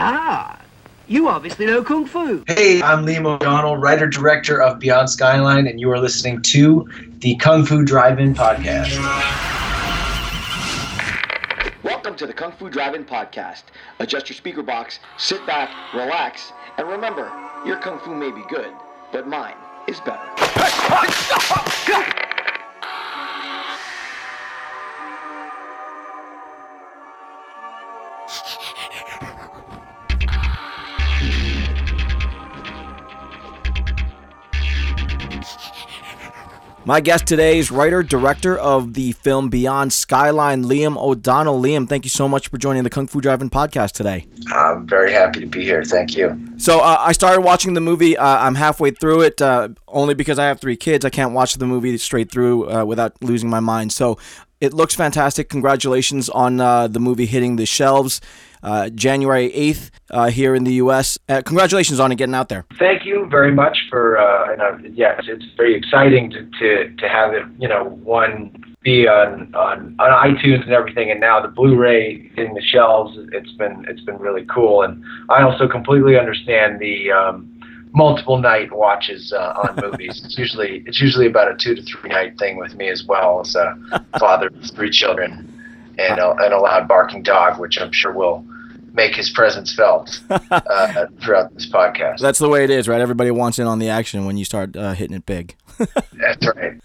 Ah, you obviously know Kung Fu. Hey, I'm Liam O'Donnell, writer director of Beyond Skyline, and you are listening to the Kung Fu Drive In Podcast. Welcome to the Kung Fu Drive-In Podcast. Adjust your speaker box, sit back, relax, and remember, your Kung Fu may be good, but mine is better. My guest today is writer, director of the film Beyond Skyline, Liam O'Donnell. Liam, thank you so much for joining the Kung Fu Drive-In podcast today. I'm very happy to be here. Thank you. So uh, I started watching the movie. Uh, I'm halfway through it, uh, only because I have three kids. I can't watch the movie straight through uh, without losing my mind. So it looks fantastic. Congratulations on uh, the movie hitting the shelves. Uh, January 8th uh, here in the U.S. Uh, congratulations on it getting out there. Thank you very much for, uh, yes, it's very exciting to, to, to have it, you know, one be on, on, on iTunes and everything, and now the Blu-ray in the shelves. It's been it's been really cool, and I also completely understand the um, multiple night watches uh, on movies. it's usually it's usually about a two to three night thing with me as well as a father of three children and a, and a loud barking dog, which I'm sure will make his presence felt uh, throughout this podcast. That's the way it is, right? Everybody wants in on the action when you start uh, hitting it big. That's right.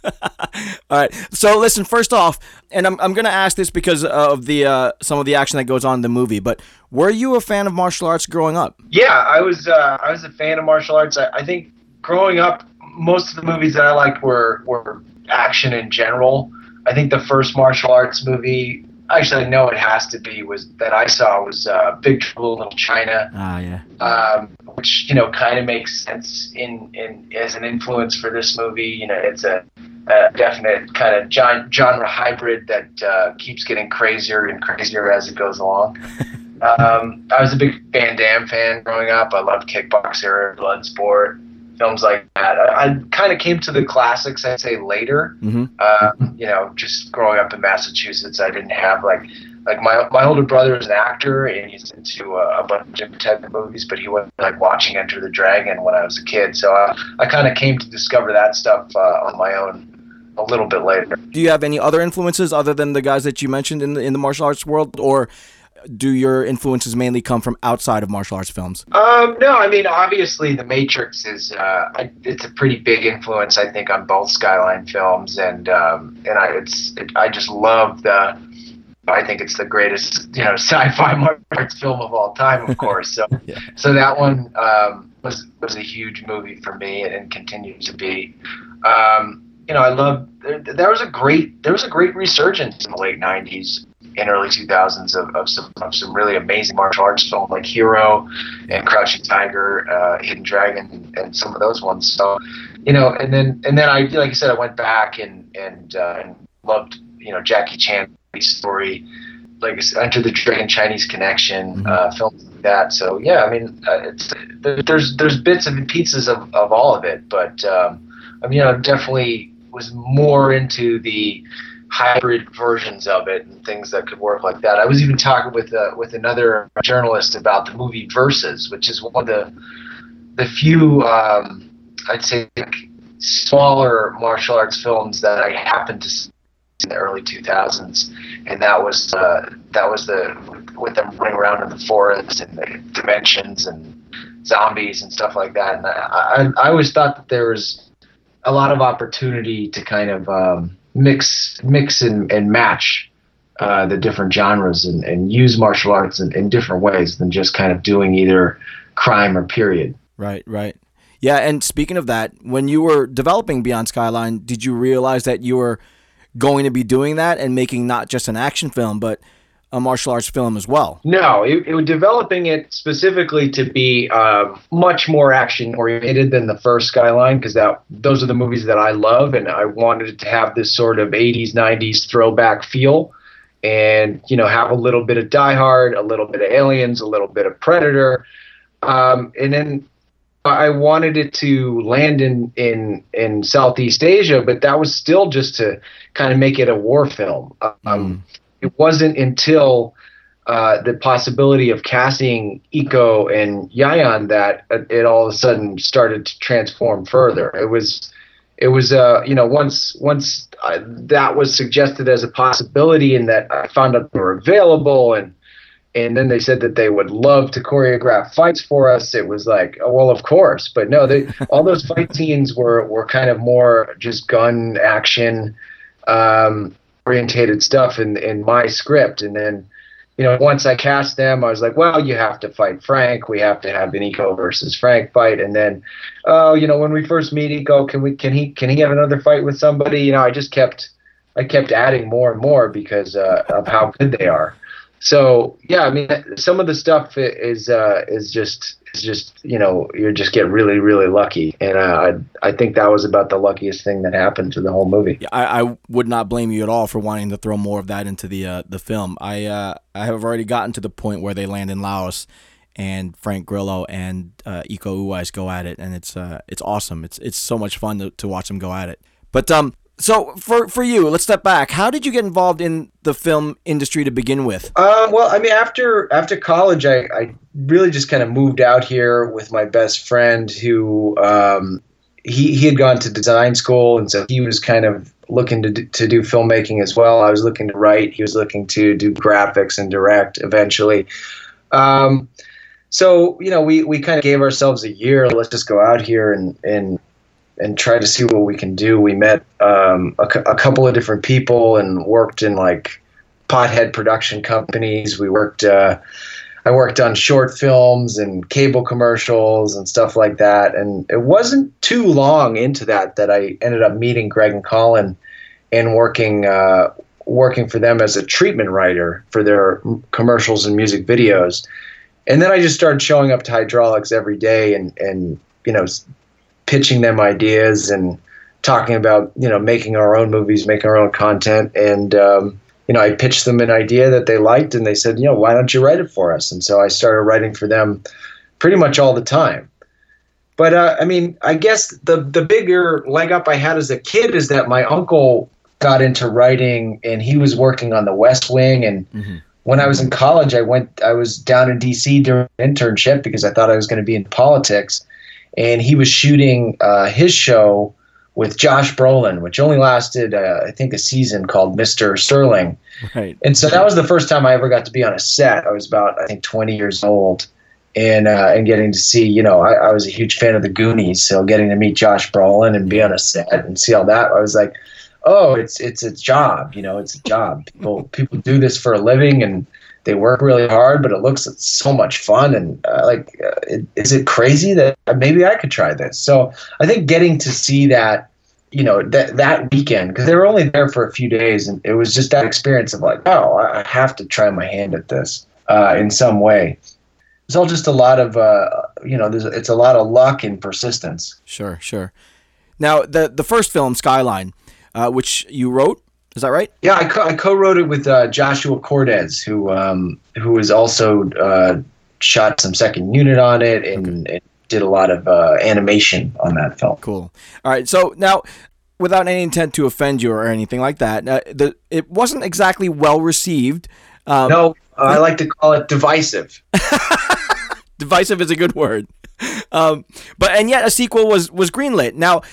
All right. So listen, first off, and I'm, I'm going to ask this because of the uh, some of the action that goes on in the movie, but were you a fan of martial arts growing up? Yeah, I was. Uh, I was a fan of martial arts. I, I think growing up, most of the movies that I liked were were action in general. I think the first martial arts movie, actually, I know it has to be, was that I saw was uh, Big Trouble in Little China. Ah, yeah. um, which you know kind of makes sense in, in as an influence for this movie. You know, it's a, a definite kind of gen- genre hybrid that uh, keeps getting crazier and crazier as it goes along. um, I was a big Van Damme fan growing up. I loved Kickboxer, Bloodsport, films like that. I, I kind of came to the classics, I'd say, later. Mm-hmm. Uh, you know, just growing up in Massachusetts, I didn't have like like my my older brother is an actor and he's into a, a bunch of different type of movies, but he wasn't like watching Enter the Dragon when I was a kid. So I, I kind of came to discover that stuff uh, on my own a little bit later. Do you have any other influences other than the guys that you mentioned in the, in the martial arts world, or do your influences mainly come from outside of martial arts films? Um, no, I mean obviously The Matrix is uh, I, it's a pretty big influence I think on both Skyline films, and um, and I it's it, I just love the I think it's the greatest you know sci-fi martial arts film of all time, of course. So Yeah. so that one um, was was a huge movie for me and continues to be. Um, you know, I love there, there was a great there was a great resurgence in the late '90s and early 2000s of, of some of some really amazing martial arts films like Hero and Crouching Tiger, uh, Hidden Dragon, and some of those ones. So, you know, and then and then I like I said, I went back and and uh, and loved you know Jackie Chan's story, like Enter the Dragon, Chinese Connection, uh, films like that. So yeah, I mean, uh, it's there's there's bits and pieces of, of all of it, but um, I mean, I definitely was more into the hybrid versions of it and things that could work like that. I was even talking with uh, with another journalist about the movie Versus, which is one of the the few um, I'd say like, smaller martial arts films that I happened to see in the early 2000s, and that was uh, that was the with them running around in the forest and the dimensions and zombies and stuff like that. And I, I, I always thought that there was a lot of opportunity to kind of um, mix mix and, and match uh, the different genres and, and use martial arts in, in different ways than just kind of doing either crime or period. Right, right. Yeah, and speaking of that, when you were developing Beyond Skyline, did you realize that you were going to be doing that and making not just an action film, but a martial arts film as well? No, it, it was developing it specifically to be uh, much more action oriented than the first Skyline because that those are the movies that I love, and I wanted it to have this sort of 80s 90s throwback feel, and you know have a little bit of Die Hard, a little bit of Aliens, a little bit of Predator, um, and then I wanted it to land in, in in Southeast Asia, but that was still just to kind of make it a war film. Um, It wasn't until uh, the possibility of casting Iko and Yayan that it all of a sudden started to transform further. It was it was uh you know once once I, that was suggested as a possibility and that I found out they were available and and then they said that they would love to choreograph fights for us. It was like, oh, well, of course, but no, they, all those fight scenes were were kind of more just gun action um, orientated stuff in in my script, and then you know, once I cast them, I was like, well, you have to fight Frank. We have to have an Iko versus Frank fight. And then, oh, you know, when we first meet Iko, can we, can he, can he have another fight with somebody? You know, I just kept, I kept adding more and more because uh, of how good they are. So yeah, I mean, some of the stuff is uh, is just just you know you just get really really lucky, and I I think that was about the luckiest thing that happened to the whole movie. Yeah, I, I would not blame you at all for wanting to throw more of that into the uh, the film. I uh, I have already gotten to the point where they land in Laos, and Frank Grillo and uh, Iko Uwais go at it, and it's uh, it's awesome. It's it's so much fun to, to watch them go at it. But um, so for for you, let's step back. How did you get involved in the film industry to begin with? Uh, well, I mean, after after college, I, I really just kind of moved out here with my best friend who um, he he had gone to design school, and so he was kind of looking to do, to do filmmaking as well. I was looking to write. He was looking to do graphics and direct eventually. Um, so you know, we we kind of gave ourselves a year. Let's just go out here and and and try to see what we can do. We met um, a, a, couple of different people and worked in like pothead production companies. We worked. Uh, I worked on short films and cable commercials and stuff like that. And it wasn't too long into that that I ended up meeting Greg and Colin and working uh, working for them as a treatment writer for their commercials and music videos. And then I just started showing up to Hydraulx every day and and you know pitching them ideas and talking about you know making our own movies, making our own content, and um, you know I pitched them an idea that they liked, and they said, you know, why don't you write it for us? And so I started writing for them pretty much all the time. But uh, I mean, I guess the the bigger leg up I had as a kid is that my uncle got into writing, and he was working on The West Wing, and mm-hmm. when I was in college, I went I was down in D.C. during an internship because I thought I was going to be in politics and he was shooting uh, his show with Josh Brolin, which only lasted, uh, I think, a season called Mr. Sterling. Right. And so that was the first time I ever got to be on a set. I was about, I think, 20 years old, and uh, and getting to see, you know, I, I, was a huge fan of the Goonies, so getting to meet Josh Brolin and be on a set and see all that, I was like, oh, it's it's a job, you know, it's a job. People people do this for a living, and they work really hard, but it looks so much fun. And uh, like, uh, it, is it crazy that maybe I could try this? So I think getting to see that, you know, that that weekend because they were only there for a few days, and it was just that experience of like, oh, I have to try my hand at this uh, in some way. It's all just a lot of, uh, you know, it's a lot of luck and persistence. Sure, sure. Now the the first film, Skyline, uh, which you wrote is that right? Yeah, I, co- I co-wrote it with uh, Joshua Cordes, who um, who has also uh, shot some second unit on it and, okay. and did a lot of uh, animation on that film. Cool. All right, so now without any intent to offend you or anything like that, uh, the, it wasn't exactly well received. Um, no, I like to call it divisive. divisive is a good word. Um, but and yet a sequel was was greenlit. Now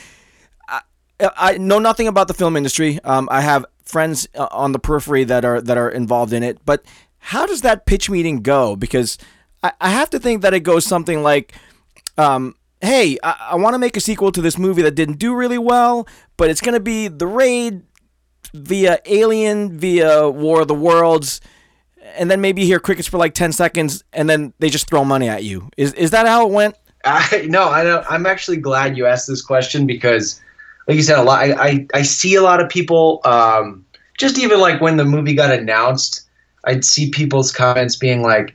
I know nothing about the film industry. Um, I have friends uh, on the periphery that are that are involved in it. But how does that pitch meeting go? Because I, I have to think that it goes something like, um, "Hey, I, I want to make a sequel to this movie that didn't do really well, but it's going to be The Raid via Alien via War of the Worlds." And then maybe hear crickets for like ten seconds, and then they just throw money at you. Is is that how it went? I, no, I don't, I'm actually glad you asked this question because like you said, a lot. I, I, I see a lot of people. Um, just even like when the movie got announced, I'd see people's comments being like,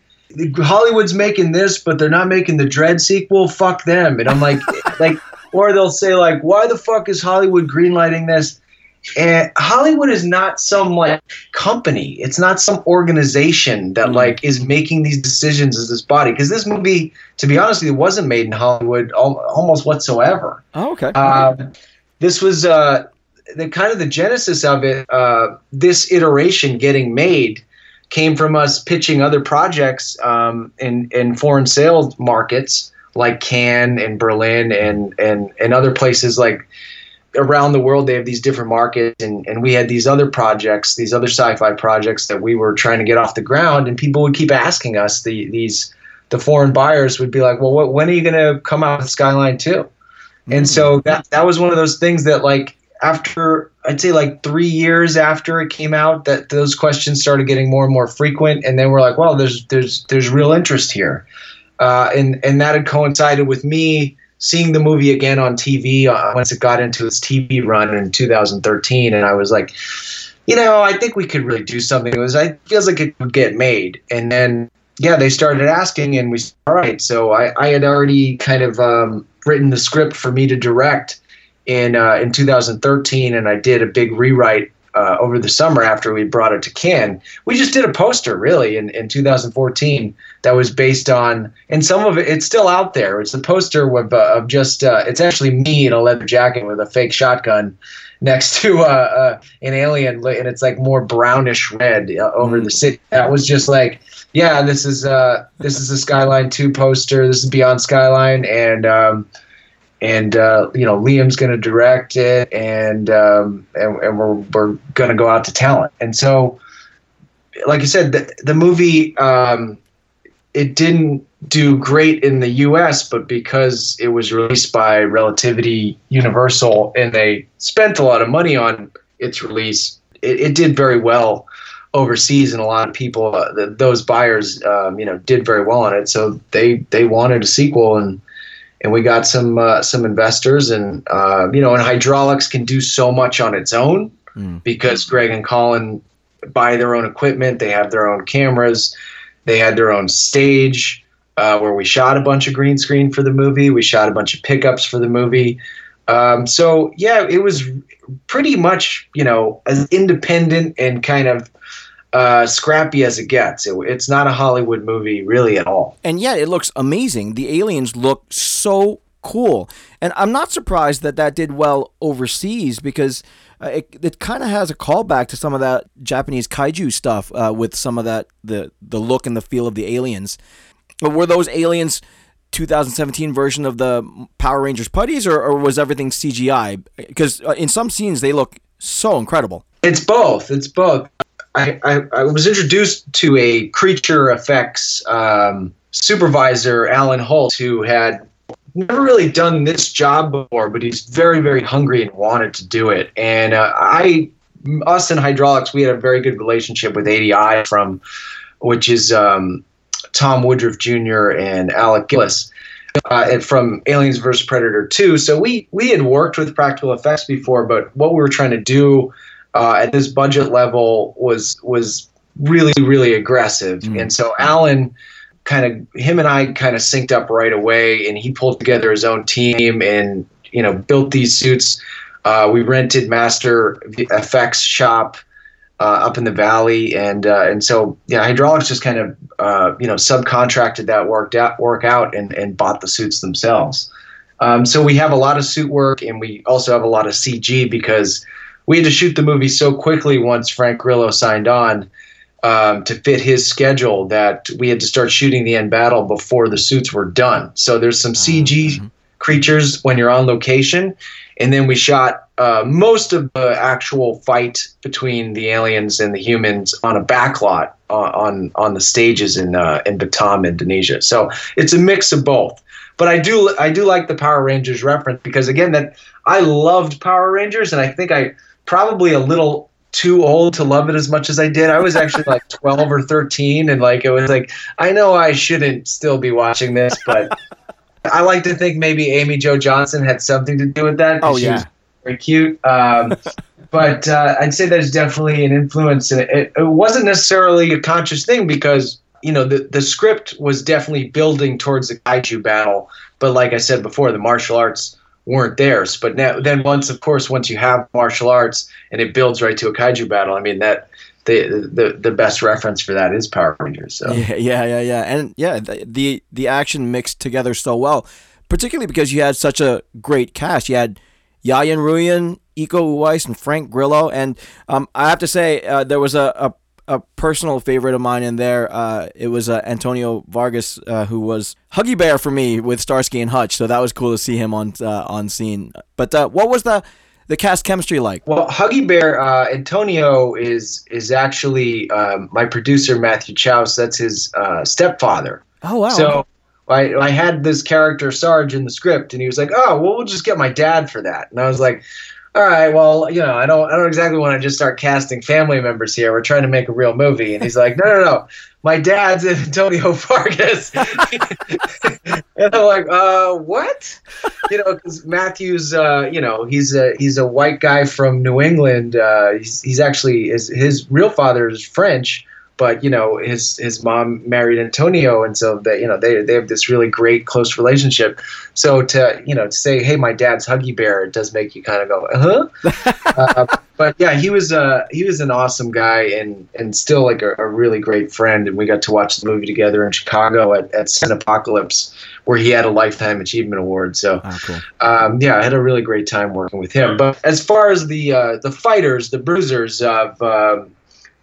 "Hollywood's making this, but they're not making the Dredd sequel. Fuck them." And I'm like, like, or they'll say like, "Why the fuck is Hollywood greenlighting this?" And Hollywood is not some like company. It's not some organization that mm-hmm. like is making these decisions as this body. Because this movie, to be honest with you, wasn't made in Hollywood almost whatsoever. Oh, okay. Um, this was uh, the kind of the genesis of it. Uh, this iteration getting made came from us pitching other projects um, in in foreign sales markets like Cannes and Berlin and and and other places like around the world they have these different markets and, and we had these other projects these other sci-fi projects that we were trying to get off the ground and people would keep asking us the these the foreign buyers would be like well what, when are you going to come out with skyline 2 and so that that was one of those things that like after I'd say like three years after it came out that those questions started getting more and more frequent and then we're like well there's there's there's real interest here. Uh, and and that had coincided with me seeing the movie again on TV uh, once it got into its TV run in 2013 and I was like you know I think we could really do something it was I feels like it could get made. And then yeah they started asking and we all right. So I, I had already kind of um, written the script for me to direct in uh, in 2013, and I did a big rewrite uh, over the summer after we brought it to Cannes. We just did a poster really in, in 2014 that was based on, and some of it it's still out there. It's the poster of, uh, of just uh, it's actually me in a leather jacket with a fake shotgun next to uh, uh, an alien, and it's like more brownish red over the city. That was just like. Yeah, this is uh, this is a Skyline Two poster. This is Beyond Skyline, and um, and uh, you know Liam's going to direct it, and um, and, and, we're we're going to go out to talent. And so, like I said, the, the movie um, it didn't do great in the U.S., but because it was released by Relativity Universal and they spent a lot of money on its release, it, it did very well overseas, and a lot of people, uh, those buyers, um, you know, did very well on it. So they they wanted a sequel and and we got some uh, some investors, and uh, you know, and Hydraulx can do so much on its own mm. because Greg and Colin buy their own equipment, they have their own cameras, they had their own stage uh, where we shot a bunch of green screen for the movie, we shot a bunch of pickups for the movie. Um, so yeah, it was pretty much you know as independent and kind of uh, scrappy as it gets. It, it's not a Hollywood movie really at all. And yet it looks amazing. The aliens look so cool. And I'm not surprised that that did well overseas because uh, it, it kind of has a callback to some of that Japanese kaiju stuff uh, with some of that the the look and the feel of the aliens. But were those aliens 2017 version of the Power Rangers putties, or, or was everything CGI? Because uh, in some scenes they look so incredible. It's both. It's both. I, I, I was introduced to a creature effects um, supervisor, Alan Holt, who had never really done this job before, but he's very, very hungry and wanted to do it. And uh, I, us in Hydraulx, we had a very good relationship with ADI from, which is um, Tom Woodruff Jr. and Alec Gillis. Uh, from Aliens vs Predator 2. So we we had worked with practical effects before, but what we were trying to do uh, at this budget level was was really really aggressive. Mm. And so Alan kind of him and I kind of synced up right away, and he pulled together his own team and you know built these suits. Uh, we rented Master Effects shop up in the valley, and uh, and so yeah, Hydraulx just kind of uh, you know subcontracted that worked out work out and and bought the suits themselves. Um, so we have a lot of suit work, and we also have a lot of CG because we had to shoot the movie so quickly once Frank Grillo signed on um, to fit his schedule that we had to start shooting the end battle before the suits were done. So there's some CG mm-hmm. creatures when you're on location, and then we shot uh, most of the actual fight between the aliens and the humans on a backlot uh, on on the stages in uh, in Batam, Indonesia. So it's a mix of both. But I do I do like the Power Rangers reference because again that I loved Power Rangers and I think I probably a little too old to love it as much as I did. I was actually like 12 or 13 and like it was like I know I shouldn't still be watching this, but I like to think maybe Amy Jo Johnson had something to do with that. Oh yeah. Very cute. Um, but uh, I'd say there's definitely an influence. It, it, it wasn't necessarily a conscious thing because you know the the script was definitely building towards the kaiju battle, but like I said before, the martial arts weren't theirs. But now, then once, of course, once you have martial arts and it builds right to a kaiju battle, I mean that the the the best reference for that is Power Rangers. So yeah, yeah, yeah, yeah. and yeah, the, the the action mixed together so well, particularly because you had such a great cast. You had Yayan Ruhian, Iko Uwais, and Frank Grillo, and um, I have to say uh, there was a, a a personal favorite of mine in there. Uh, it was uh, Antonio Vargas, uh, who was Huggy Bear for me with Starsky and Hutch. So that was cool to see him on uh, on scene. But uh, what was the the cast chemistry like? Well, Huggy Bear, uh, Antonio is is actually um, my producer Matthew Chausse. That's his stepfather. Oh wow! So I I had this character Sarge in the script, and he was like, "Oh, well, we'll just get my dad for that." And I was like, all right, well, you know, I don't, I don't exactly want to just start casting family members here. We're trying to make a real movie, and he's like, no, no, no, my dad's Antonio Vargas, and I'm like, uh, what? You know, because Matthew's, uh, you know, he's a he's a white guy from New England. Uh, he's he's actually his his real father is French but you know his his mom married Antonio, and so they you know they they have this really great close relationship. So to you know to say, hey, my dad's Huggy Bear, it does make you kind of go, uh-huh. uh, but yeah, he was uh he was an awesome guy and and still like a, a, really great friend, and we got to watch the movie together in Chicago at at Cinepocalypse, where he had a lifetime achievement award. So oh, cool. um, yeah, I had a really great time working with him. But as far as the uh, the fighters, the bruisers of um,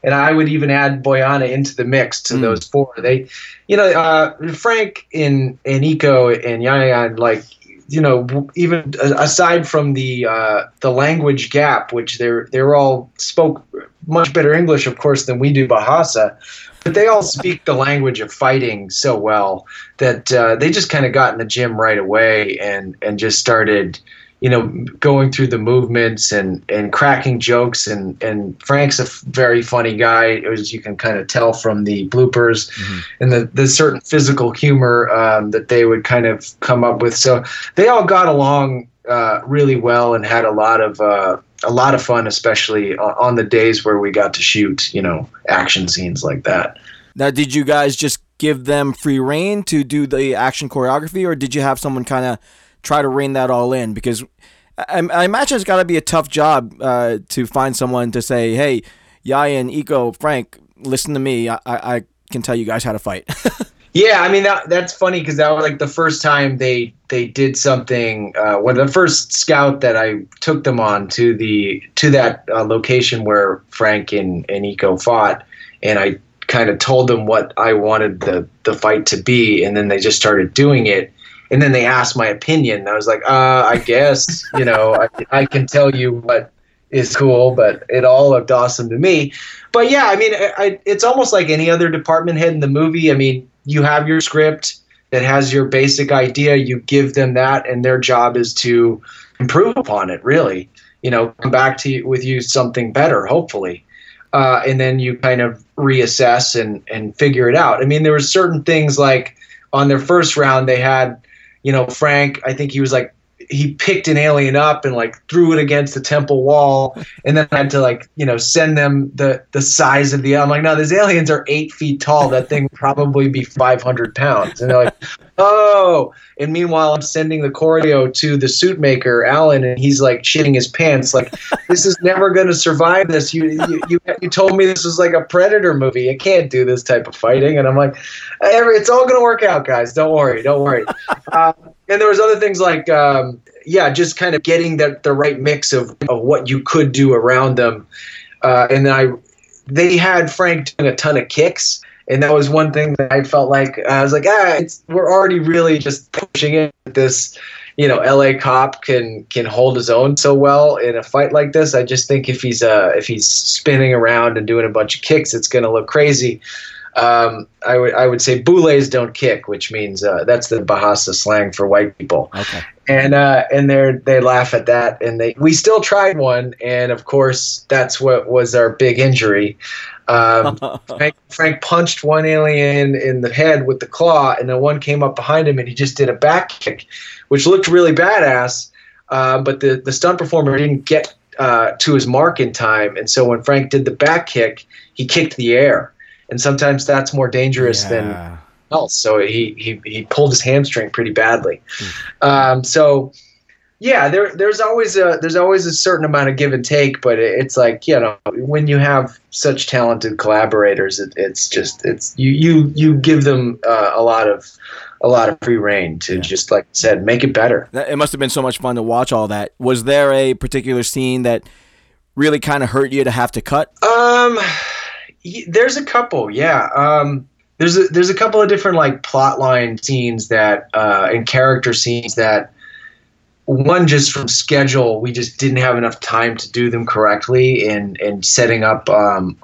and I would even add Bojana into the mix to mm. those four. They, you know, uh, Frank and and Iko and Yaya, like you know, even aside from the uh, the language gap, which they're they're all spoke much better English, of course, than we do Bahasa, but they all speak the language of fighting so well that uh, they just kind of got in the gym right away and and just started you know, going through the movements and, and cracking jokes. And, and Frank's a f- very funny guy, as you can kind of tell from the bloopers mm-hmm. and the, the certain physical humor um, that they would kind of come up with. So they all got along uh, really well and had a lot of uh, a lot of fun, especially on the days where we got to shoot, you know, action scenes like that. Now, did you guys just give them free reign to do the action choreography, or did you have someone kind of try to rein that all in because I, I imagine it's got to be a tough job uh, to find someone to say, hey, Yaya and Iko, Frank, listen to me. I, I can tell you guys how to fight. yeah, I mean that that's funny because that was like the first time they they did something. Uh, when the first scout that I took them on to the to that uh, location where Frank and and Iko fought, and I kind of told them what I wanted the the fight to be, and then they just started doing it and then they asked my opinion. I was like, uh, I guess, you know, I, I can tell you what is cool, but it all looked awesome to me. But yeah, I mean, I, it's almost like any other department head in the movie. I mean, you have your script that has your basic idea, you give them that, and their job is to improve upon it, really. You know, come back to you, with you something better, hopefully. Uh, and then you kind of reassess and, and figure it out. I mean, there were certain things like on their first round, they had you know, Frank, I think he was like he picked an alien up and like threw it against the temple wall and then had to like you know send them the the size of the i'm like no these aliens are eight feet tall. That thing would probably be 500 pounds. And they're like oh and meanwhile i'm sending the choreo to the suit maker alan and he's like shitting his pants like this is never going to survive this. You, you you you told me this was like a predator movie. It can't do this type of fighting. And i'm like it's all going to work out guys. Don't worry don't worry. Uh, and there was other things like um, yeah just kind of getting the, the right mix of, of what you could do around them. Uh, and then i they had frank doing a ton of kicks and that was one thing that i felt like i was like ah we're already really just pushing it. This you know la cop can can hold his own so well in a fight like this. I just think if he's uh if he's spinning around and doing a bunch of kicks it's to look crazy um, I would I would say bules don't kick, which means uh, that's the Bahasa slang for white people. Okay. And uh, and they they laugh at that, and they we still tried one, and of course that's what was our big injury. Um, Frank, Frank punched one alien in the head with the claw, and then one came up behind him, and he just did a back kick, which looked really badass. Uh, but the the stunt performer didn't get uh, to his mark in time, and so when Frank did the back kick, he kicked the air and sometimes that's more dangerous yeah. than else. So he, he he pulled his hamstring pretty badly. Mm. Um, so yeah, there there's always a there's always a certain amount of give and take, but it's like you know when you have such talented collaborators, it, it's just it's you you you give them uh, a lot of a lot of free reign to yeah. just like I said make it better. It must have been so much fun to watch all that. Was there a particular scene that really kind of hurt you to have to cut? Um there's a couple, yeah. Um, there's a there's a couple of different like plotline scenes that uh, and character scenes that one just from schedule we just didn't have enough time to do them correctly in in setting up um,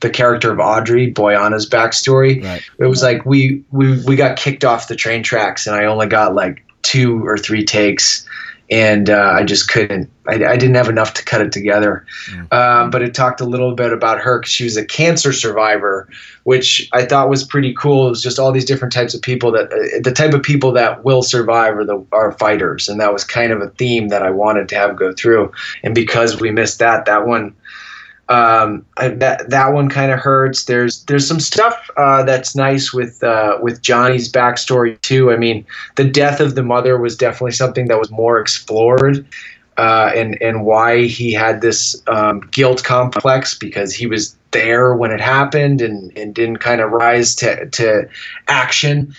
the character of Audrey Bojana's backstory. Right. It was like we we we got kicked off the train tracks and I only got like two or three takes and uh, I just couldn't. I, I didn't have enough to cut it together. Um, but it talked a little bit about her because she was a cancer survivor, which I thought was pretty cool. It was just all these different types of people that uh, the type of people that will survive are the are fighters, and that was kind of a theme that I wanted to have go through. And because we missed that, that one. Um, I, that that one kind of hurts. There's there's some stuff uh, that's nice with uh, with Johnny's backstory too. I mean, the death of the mother was definitely something that was more explored, uh, and and why he had this um, guilt complex because he was there when it happened and, and didn't kind of rise to to action.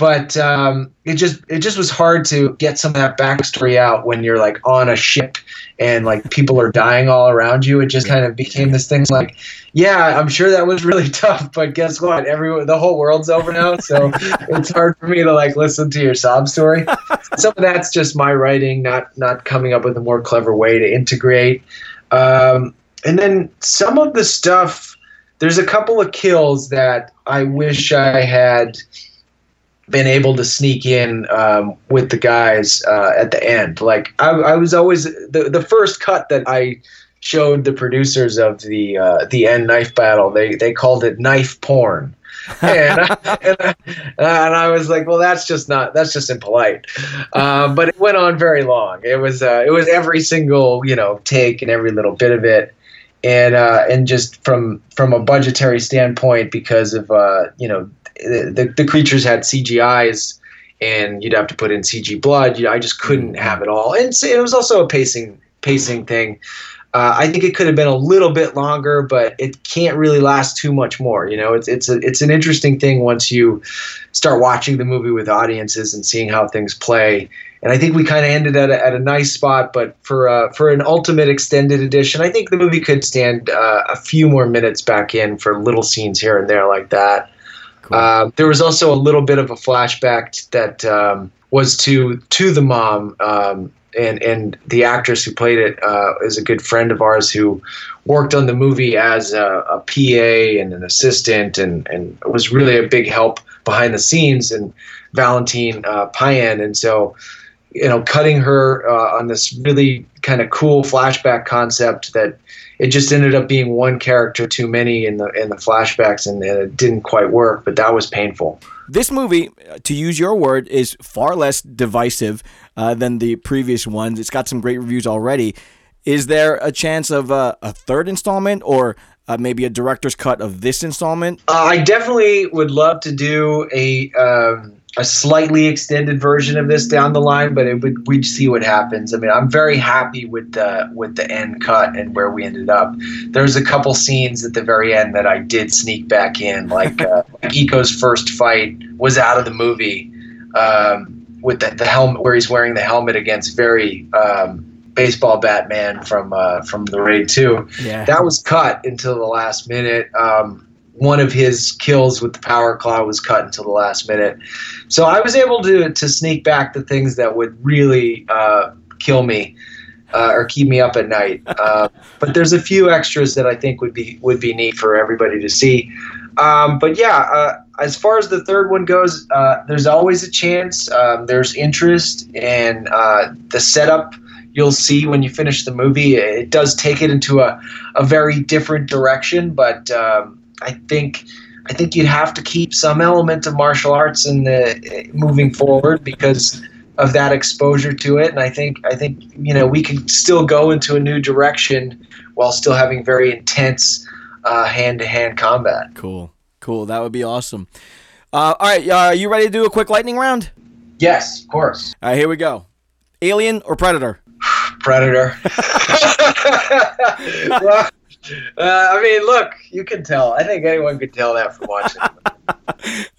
But um, it just it just was hard to get some of that backstory out when you're like on a ship and like people are dying all around you. It just kind of became this thing like, yeah, I'm sure that was really tough, but guess what? Everyone, the whole world's over now, so it's hard for me to like listen to your sob story. Some of that's just my writing, not not coming up with a more clever way to integrate. Um, and then some of the stuff, there's a couple of kills that I wish I had been able to sneak in um, with the guys uh, at the end. Like I, I was always the the first cut that I showed the producers of the uh, the end knife battle. They they called it knife porn. and, I, and, I, and I was like, well, that's just not that's just impolite. Uh, but it went on very long. It was uh, it was every single you know take and every little bit of it, and uh, and just from from a budgetary standpoint, because of uh, you know the, the creatures had CGIs and you'd have to put in CG blood. You know, I just couldn't have it all. And it was also a pacing pacing thing. Uh, I think it could have been a little bit longer, but it can't really last too much more. You know, it's it's a, it's an interesting thing once you start watching the movie with audiences and seeing how things play. And I think we kind of ended at a, at a nice spot, but for uh, for an ultimate extended edition, I think the movie could stand uh, a few more minutes back in for little scenes here and there like that. Uh, there was also a little bit of a flashback that um, was to to the mom, um, and and the actress who played it uh, is a good friend of ours who worked on the movie as a, a PA and an assistant, and and was really a big help behind the scenes. And Valentine uh, Payan, and so you know, cutting her uh, on this really kind of cool flashback concept that it just ended up being one character too many in the in the flashbacks, and, and it didn't quite work. But that was painful. This movie, to use your word, is far less divisive uh, than the previous ones. It's got some great reviews already. Is there a chance of uh, a third installment or uh, maybe a director's cut of this installment? Uh, I definitely would love to do a um, a slightly extended version of this down the line, but it would we'd see what happens. I mean, I'm very happy with the with the end cut and where we ended up. There's a couple scenes at the very end that I did sneak back in, like uh, like Iko's first fight was out of the movie um, with the, the helmet where he's wearing the helmet against very um, baseball Batman from uh, from the Raid Two. Yeah. That was cut until the last minute. Um, one of his kills with the power claw was cut until the last minute. So I was able to to sneak back the things that would really uh, kill me uh, or keep me up at night. Uh, but there's a few extras that I think would be would be neat for everybody to see. Um, but yeah, uh, as far as the third one goes, uh, there's always a chance. Um, there's interest and uh, the setup. You'll see when you finish the movie. It does take it into a, a very different direction, but um, I think I think you'd have to keep some element of martial arts in the moving forward because of that exposure to it. And I think I think you know we can still go into a new direction while still having very intense hand to hand combat. Cool, cool. That would be awesome. Uh, all right, uh, are you ready to do a quick lightning round? Yes, of course. All right, here we go. Alien or Predator? Predator. well, uh, I mean, look, you can tell. I think anyone could tell that from watching.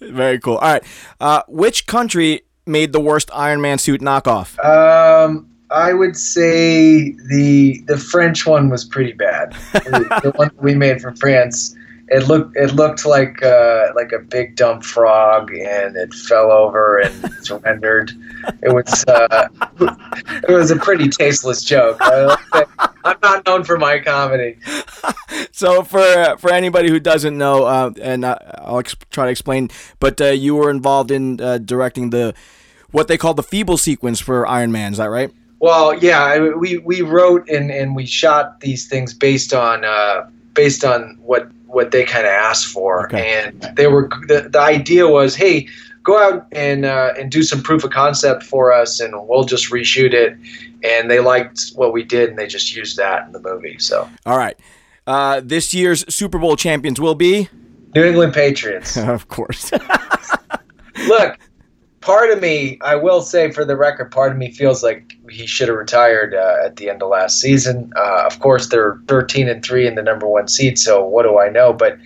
Very cool. All right, uh, which country made the worst Iron Man suit knockoff? Um, I would say the the French one was pretty bad. the, the one we made for France, it looked it looked like uh, like a big dumb frog, and it fell over and surrendered. It was uh, it was a pretty tasteless joke. I, am not known for my comedy. So for uh, for anybody who doesn't know, uh, and uh, I'll ex- try to explain, but uh, you were involved in uh, directing the what they call the feeble sequence for Iron Man. Is that right? Well, yeah, I- we we wrote and, and we shot these things based on uh, based on what what they kind of asked for, Okay. and they were the, the idea was, hey, go out and uh, and do some proof of concept for us, and we'll just reshoot it. And they liked what we did, and they just used that in the movie. So, All right. Uh, this year's Super Bowl champions will be, New England Patriots. of course. Look, part of me, I will say for the record, part of me feels like he should have retired uh, at the end of last season. Uh, of course, they're 13 and three in the number one seed, so what do I know? But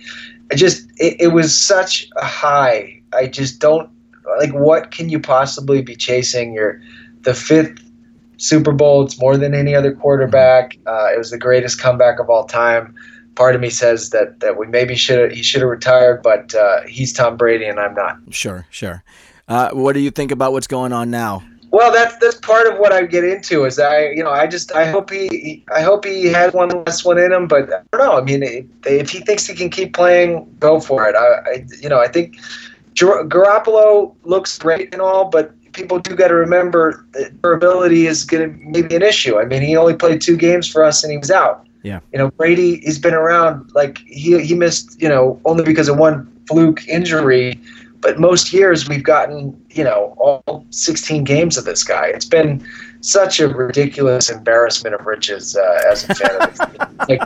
I just, it, it was such a high. I just don't like. What can you possibly be chasing? You're the fifth Super Bowl. It's more than any other quarterback. Uh, it was the greatest comeback of all time. Part of me says that that we maybe should he should have retired, but uh, he's Tom Brady and I'm not. sure, sure. Uh, what do you think about what's going on now? Well, that's that's part of what I get into. Is I you know I just I hope he I hope he has one last one in him, but I don't know. I mean, if, if he thinks he can keep playing, go for it. I, I you know I think Gar- Garoppolo looks great and all, but people do got to remember that durability is going to maybe an issue. I mean, he only played two games for us and he was out. Yeah. You know, Brady he's been around like he he missed you know only because of one fluke injury but most years we've gotten you know all 16 games of this guy. It's been such a ridiculous embarrassment of riches uh, as a fan of this like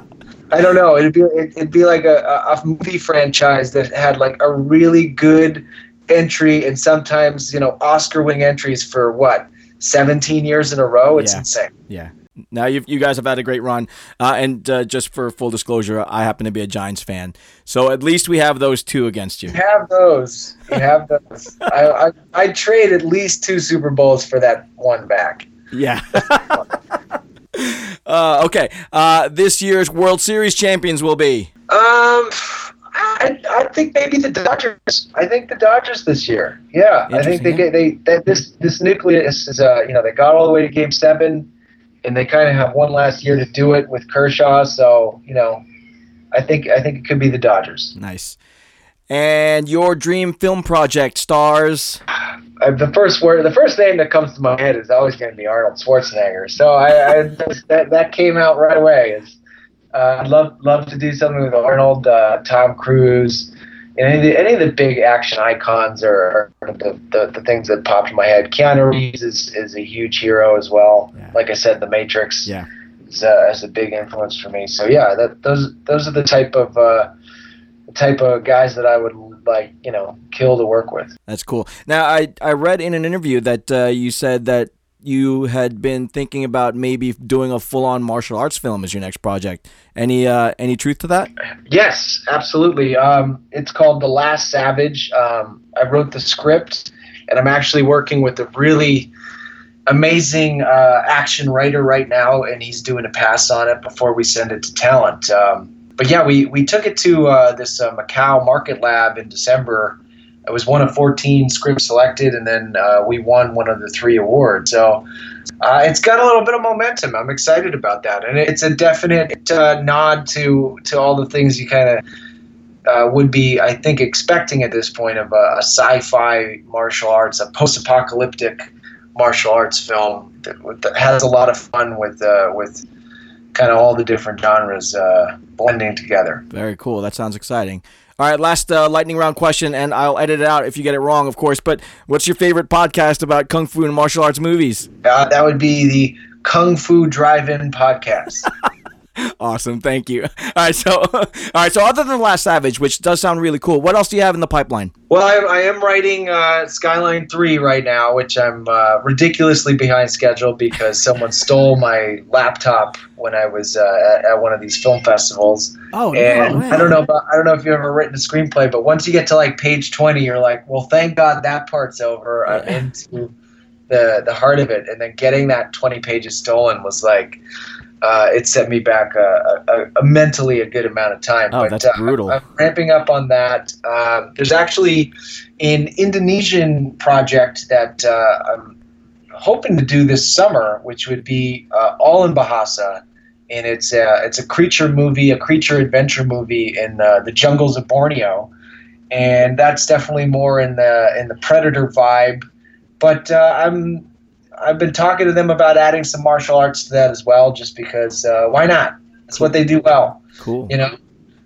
i don't know. It'd be it'd be like a, a a movie franchise that had like a really good entry and sometimes you know oscar winning entries for what 17 years in a row? It's Yeah. insane. Yeah. Now you you guys have had a great run, uh, and uh, just for full disclosure, I happen to be a Giants fan, so at least we have those two against you. you have those you have those I, I i'd trade at least two super bowls for that one back Yeah. uh, okay. Uh, this year's World Series champions will be. Um, I, I think maybe the Dodgers. I think the Dodgers this year. Yeah, I think they they that this this nucleus is uh you know they got all the way to Game Seven, and they kind of have one last year to do it with Kershaw. So you know, I think I think it could be the Dodgers. Nice. And your dream film project stars. Uh, the first word, the first name that comes to my head is always going to be Arnold Schwarzenegger. So I, I that that came out right away. Is uh, I'd love love to do something with Arnold, uh, Tom Cruise, and any of the, any of the big action icons are, are the, the the things that popped in my head. Keanu Reeves is, is a huge hero as well. Yeah. Like I said, The Matrix Yeah. is, uh, is a big influence for me. So yeah, that those those are the type of uh, the type of guys that I would like you know kill to work with. That's cool. Now, I, I read in an interview that uh, you said that you had been thinking about maybe doing a full on martial arts film as your next project. Any uh, any truth to that? Yes, absolutely. Um, it's called The Last Savage. Um, I wrote the script, and I'm actually working with a really amazing uh, action writer right now, and he's doing a pass on it before we send it to talent. Um, but yeah, we, we took it to uh, this uh, Macau Market Lab in December. It was one of 14 scripts selected, and then uh, we won one of the three awards. So uh, it's got a little bit of momentum. I'm excited about that, and it's a definite uh, nod to to all the things you kind of uh, would be, I think, expecting at this point of a, a sci-fi martial arts, a post-apocalyptic martial arts film that, that has a lot of fun with uh, with kind of all the different genres uh, blending together. Very cool. That sounds exciting. All right, last uh, lightning round question, and I'll edit it out if you get it wrong, of course. But what's your favorite podcast about kung fu and martial arts movies? Uh, that would be the Kung Fu Drive-In podcast. Awesome, thank you. All right, so all right, so other than Last Savage, which does sound really cool, what else do you have in the pipeline? Well, I, I am writing uh, Skyline 3 right now, which I'm uh, ridiculously behind schedule because someone stole my laptop when I was uh, at, at one of these film festivals. Oh, and I don't know about I don't know if you've ever written a screenplay, but once you get to like page 20, you're like, well, thank God that part's over. I'm into the the heart of it, and then getting that 20 pages stolen was like uh, it set me back a, a, a, mentally a good amount of time. Oh, but, that's brutal. I'm ramping up on that. Uh, there's actually an Indonesian project that uh, I'm hoping to do this summer, which would be uh, all in Bahasa. And it's a, it's a creature movie, a creature adventure movie in uh, the jungles of Borneo. And that's definitely more in the in the predator vibe. But I'm I've been talking to them about adding some martial arts to that as well, just because uh, why not? That's what they do well. Cool. You know.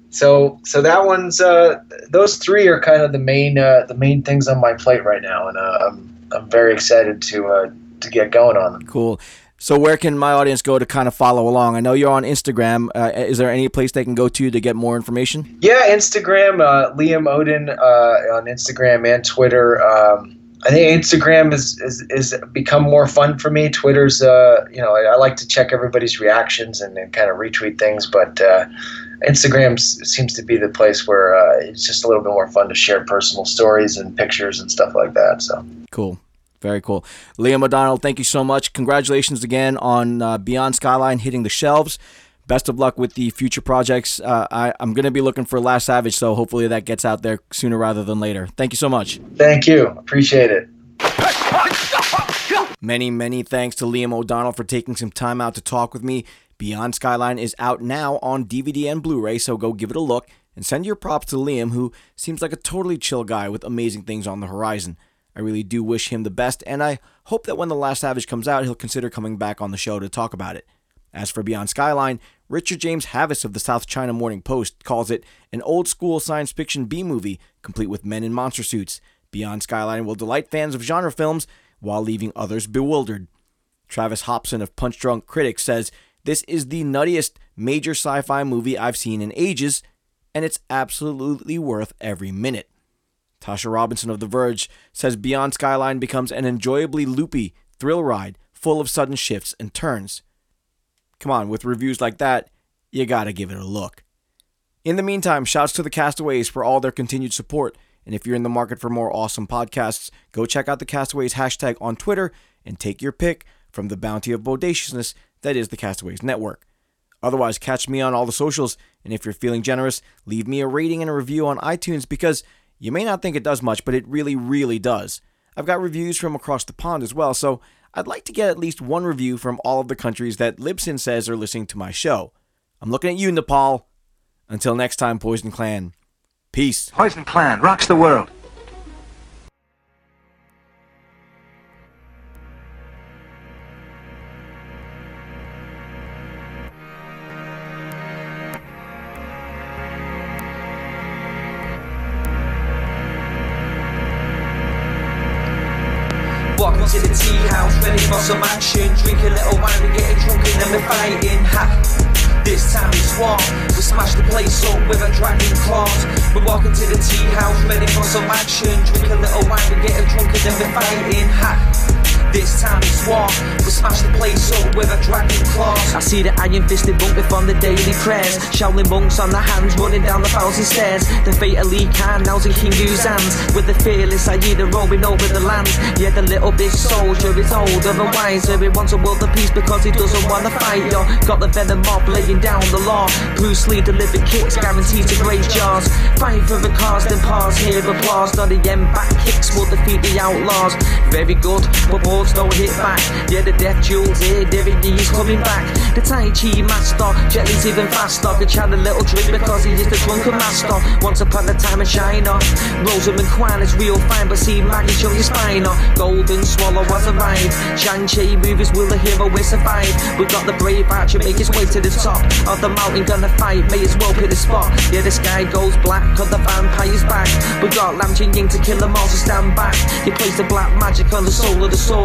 So so that one's uh, those three are kind of the main uh, the main things on my plate right now, and uh, I'm I'm very excited to uh, to get going on them. Cool. So where can my audience go to kind of follow along? I know you're on Instagram. Uh, is there any place they can go to to get more information? Yeah, Instagram, uh, Liam Odin uh, on Instagram and Twitter. Um, I think Instagram is, is, is become more fun for me. Twitter's, uh, you know, I, I, like to check everybody's reactions and, and kind of retweet things, but uh, Instagram seems to be the place where uh, it's just a little bit more fun to share personal stories and pictures and stuff like that. So cool. Very cool. Liam O'Donnell, thank you so much. Congratulations again on uh, Beyond Skyline hitting the shelves. Best of luck with the future projects. Uh, I, I'm going to be looking for Last Savage, so hopefully that gets out there sooner rather than later. Thank you so much. Thank you. Appreciate it. Many, many thanks to Liam O'Donnell for taking some time out to talk with me. Beyond Skyline is out now on DVD and Blu ray, so go give it a look and send your props to Liam, who seems like a totally chill guy with amazing things on the horizon. I really do wish him the best, and I hope that when The Last Savage comes out, he'll consider coming back on the show to talk about it. As for Beyond Skyline, Richard James Havis of the South China Morning Post calls it an old school science fiction B movie complete with men in monster suits. Beyond Skyline will delight fans of genre films while leaving others bewildered. Travis Hopson of Punch Drunk Critics says this is the nuttiest major sci fi movie I've seen in ages, and it's absolutely worth every minute. Tasha Robinson of The Verge says Beyond Skyline becomes an enjoyably loopy thrill ride full of sudden shifts and turns. Come on, with reviews like that, you gotta give it a look. In the meantime, shouts to the castaways for all their continued support. And if you're in the market for more awesome podcasts, go check out the Castaways hashtag on Twitter and take your pick from the bounty of bodaciousness that is the Castaways Network. Otherwise, catch me on all the socials, and if you're feeling generous, leave me a rating and a review on iTunes because you may not think it does much, but it really, really does. I've got reviews from across the pond as well, so I'd like to get at least one review from all of the countries that Libsyn says are listening to my show. I'm looking at you, Nepal. Until next time, Poison Clan. Peace. Poison Clan rocks the world. House, ready for some action. Drink a little wine, we getting drunk and then we're fighting. Ha! This time it's war. We smash the place up with a dragon claws. We're walking to the tea house, ready for some action. Drink a little wine, we getting drunk and then we're fighting. Ha! This time it's war. We smash the place up with a dragon claws. I see the iron fisted monk from the daily prayers. Shaolin monks on the hands running down the thousand stairs. The fate of Lee Khan now's in King Hu's hands. With the fearless Hyena roaming over the land. Yeah, the little big soldier is older and wiser. He wants a world of peace because he doesn't want to fight. Yo, got the venom mob laying down the law. Bruce Lee delivered kicks, guaranteed to graze jars. Fight for the cause, then pause, hear applause. Not the end back kicks will defeat the outlaws. Very good, but don't hit back. Yeah, the death jewels here, David Lee's coming back. The Tai Chi master, Jet Li's even faster. Could chat a little drink because he is the drunken master. Once upon a time in China, Rosamund Kwan is real fine, but see Maggie Cheung is finer. Golden Swallow has arrived. Shang-Chi movies, will the hero will survive? We've got the brave archer make his way to the top of the mountain, gonna fight, may as well pick the spot. Yeah, the sky goes black, cause the vampire's back. We got Lam Ching Ying to kill them all, so stand back. He plays the black magic on the soul of the sword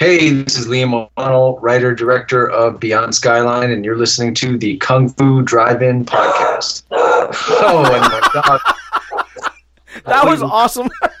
Hey, this is Liam O'Donnell, writer director of Beyond Skyline, and you're listening to the Kung Fu Drive-In podcast. Oh, and my God, That was awesome.